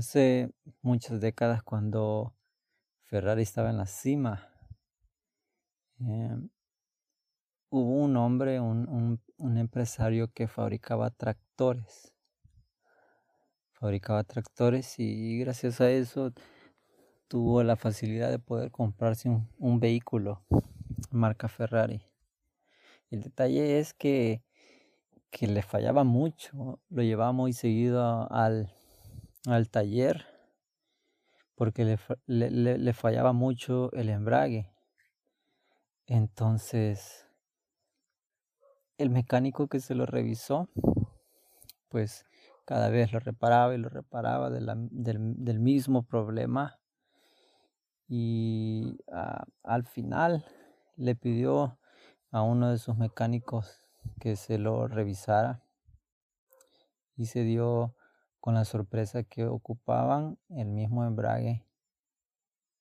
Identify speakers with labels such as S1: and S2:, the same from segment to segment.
S1: Hace muchas décadas cuando Ferrari estaba en la cima, em, hubo un hombre, un, empresario que fabricaba tractores. Fabricaba tractores y gracias a eso tuvo la facilidad de poder comprarse un, vehículo marca Ferrari. El detalle es que, que le fallaba mucho, lo llevaba muy seguido al, al taller porque le, le, fallaba mucho el embrague. Entonces, el mecánico que se lo revisó, pues cada vez lo reparaba y lo reparaba del, mismo problema. Y al final le pidió a uno de sus mecánicos que se lo revisara y se dio con la sorpresa que ocupaban el mismo embrague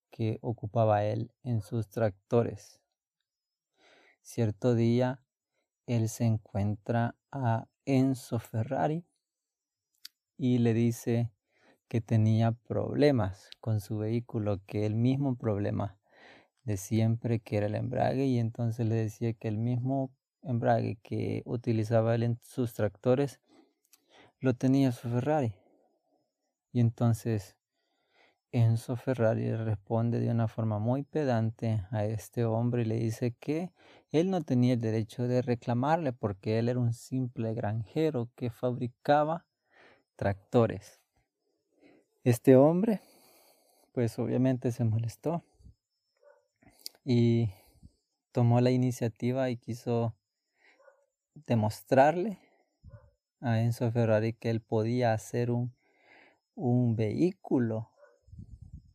S1: que ocupaba él en sus tractores. Cierto día él se encuentra a Enzo Ferrari y le dice que tenía problemas con su vehículo, que el mismo problema de siempre que era el embrague y entonces le decía que el mismo embrague que utilizaba él en sus tractores lo tenía su Ferrari. Y entonces Enzo Ferrari responde de una forma muy pedante a este hombre y le dice que él no tenía el derecho de reclamarle porque él era un simple granjero que fabricaba tractores. Este hombre, pues obviamente se molestó y tomó la iniciativa y quiso demostrarle a Enzo Ferrari que él podía hacer un, un vehículo,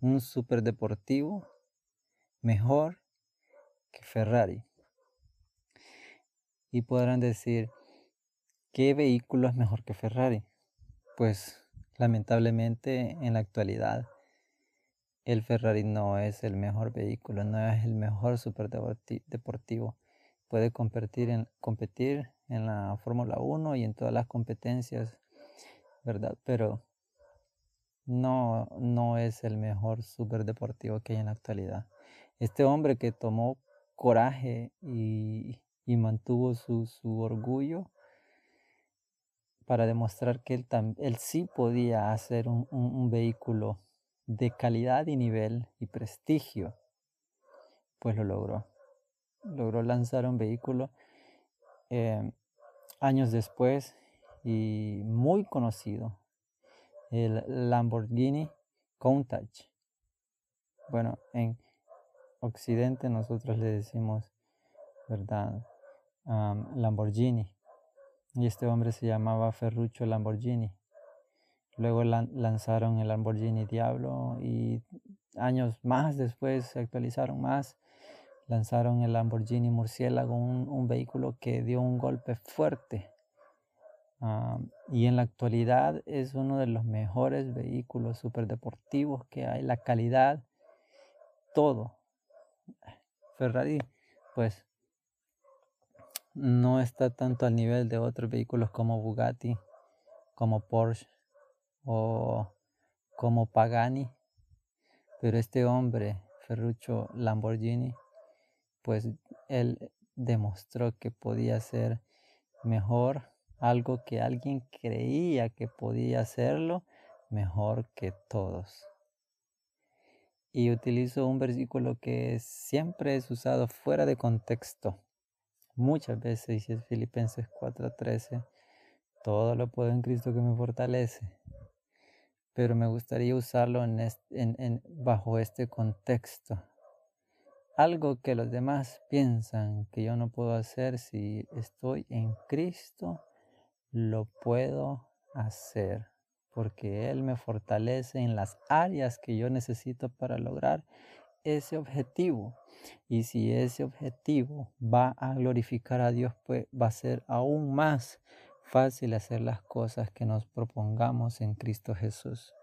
S1: un superdeportivo mejor que Ferrari. Y podrán decir, ¿qué vehículo es mejor que Ferrari? Pues lamentablemente en la actualidad el Ferrari no es el mejor vehículo, no es el mejor superdeportivo. Puede competir en, competir en la Fórmula 1 y en todas las competencias, ¿verdad? Pero no, no es el mejor superdeportivo que hay en la actualidad. Este hombre que tomó coraje y, mantuvo su, orgullo para demostrar que él, él sí podía hacer un, vehículo de calidad y nivel y prestigio, pues lo logró. Logró lanzar un vehículo eh, años después y muy conocido, el Lamborghini Countach. Bueno, en Occidente nosotros le decimos, ¿verdad? Lamborghini. Y este hombre se llamaba Ferruccio Lamborghini. Luego lanzaron el Lamborghini Diablo y años más después se actualizaron más lanzaron el Lamborghini Murciélago, un, vehículo que dio un golpe fuerte. Ah, y en la actualidad es uno de los mejores vehículos superdeportivos que hay, la calidad, todo. Ferrari, pues, no está tanto al nivel de otros vehículos como Bugatti, como Porsche o como Pagani, pero este hombre, Ferruccio Lamborghini, pues él demostró que podía ser mejor algo que alguien creía que podía hacerlo mejor que todos. Y utilizo un versículo que siempre es usado fuera de contexto. Muchas veces, y es Filipenses 4:13, todo lo puedo en Cristo que me fortalece. Pero me gustaría usarlo en, bajo este contexto algo que los demás piensan que yo no puedo hacer si estoy en Cristo, lo puedo hacer porque Él me fortalece en las áreas que yo necesito para lograr ese objetivo. Y si ese objetivo va a glorificar a Dios, pues va a ser aún más fácil hacer las cosas que nos propongamos en Cristo Jesús.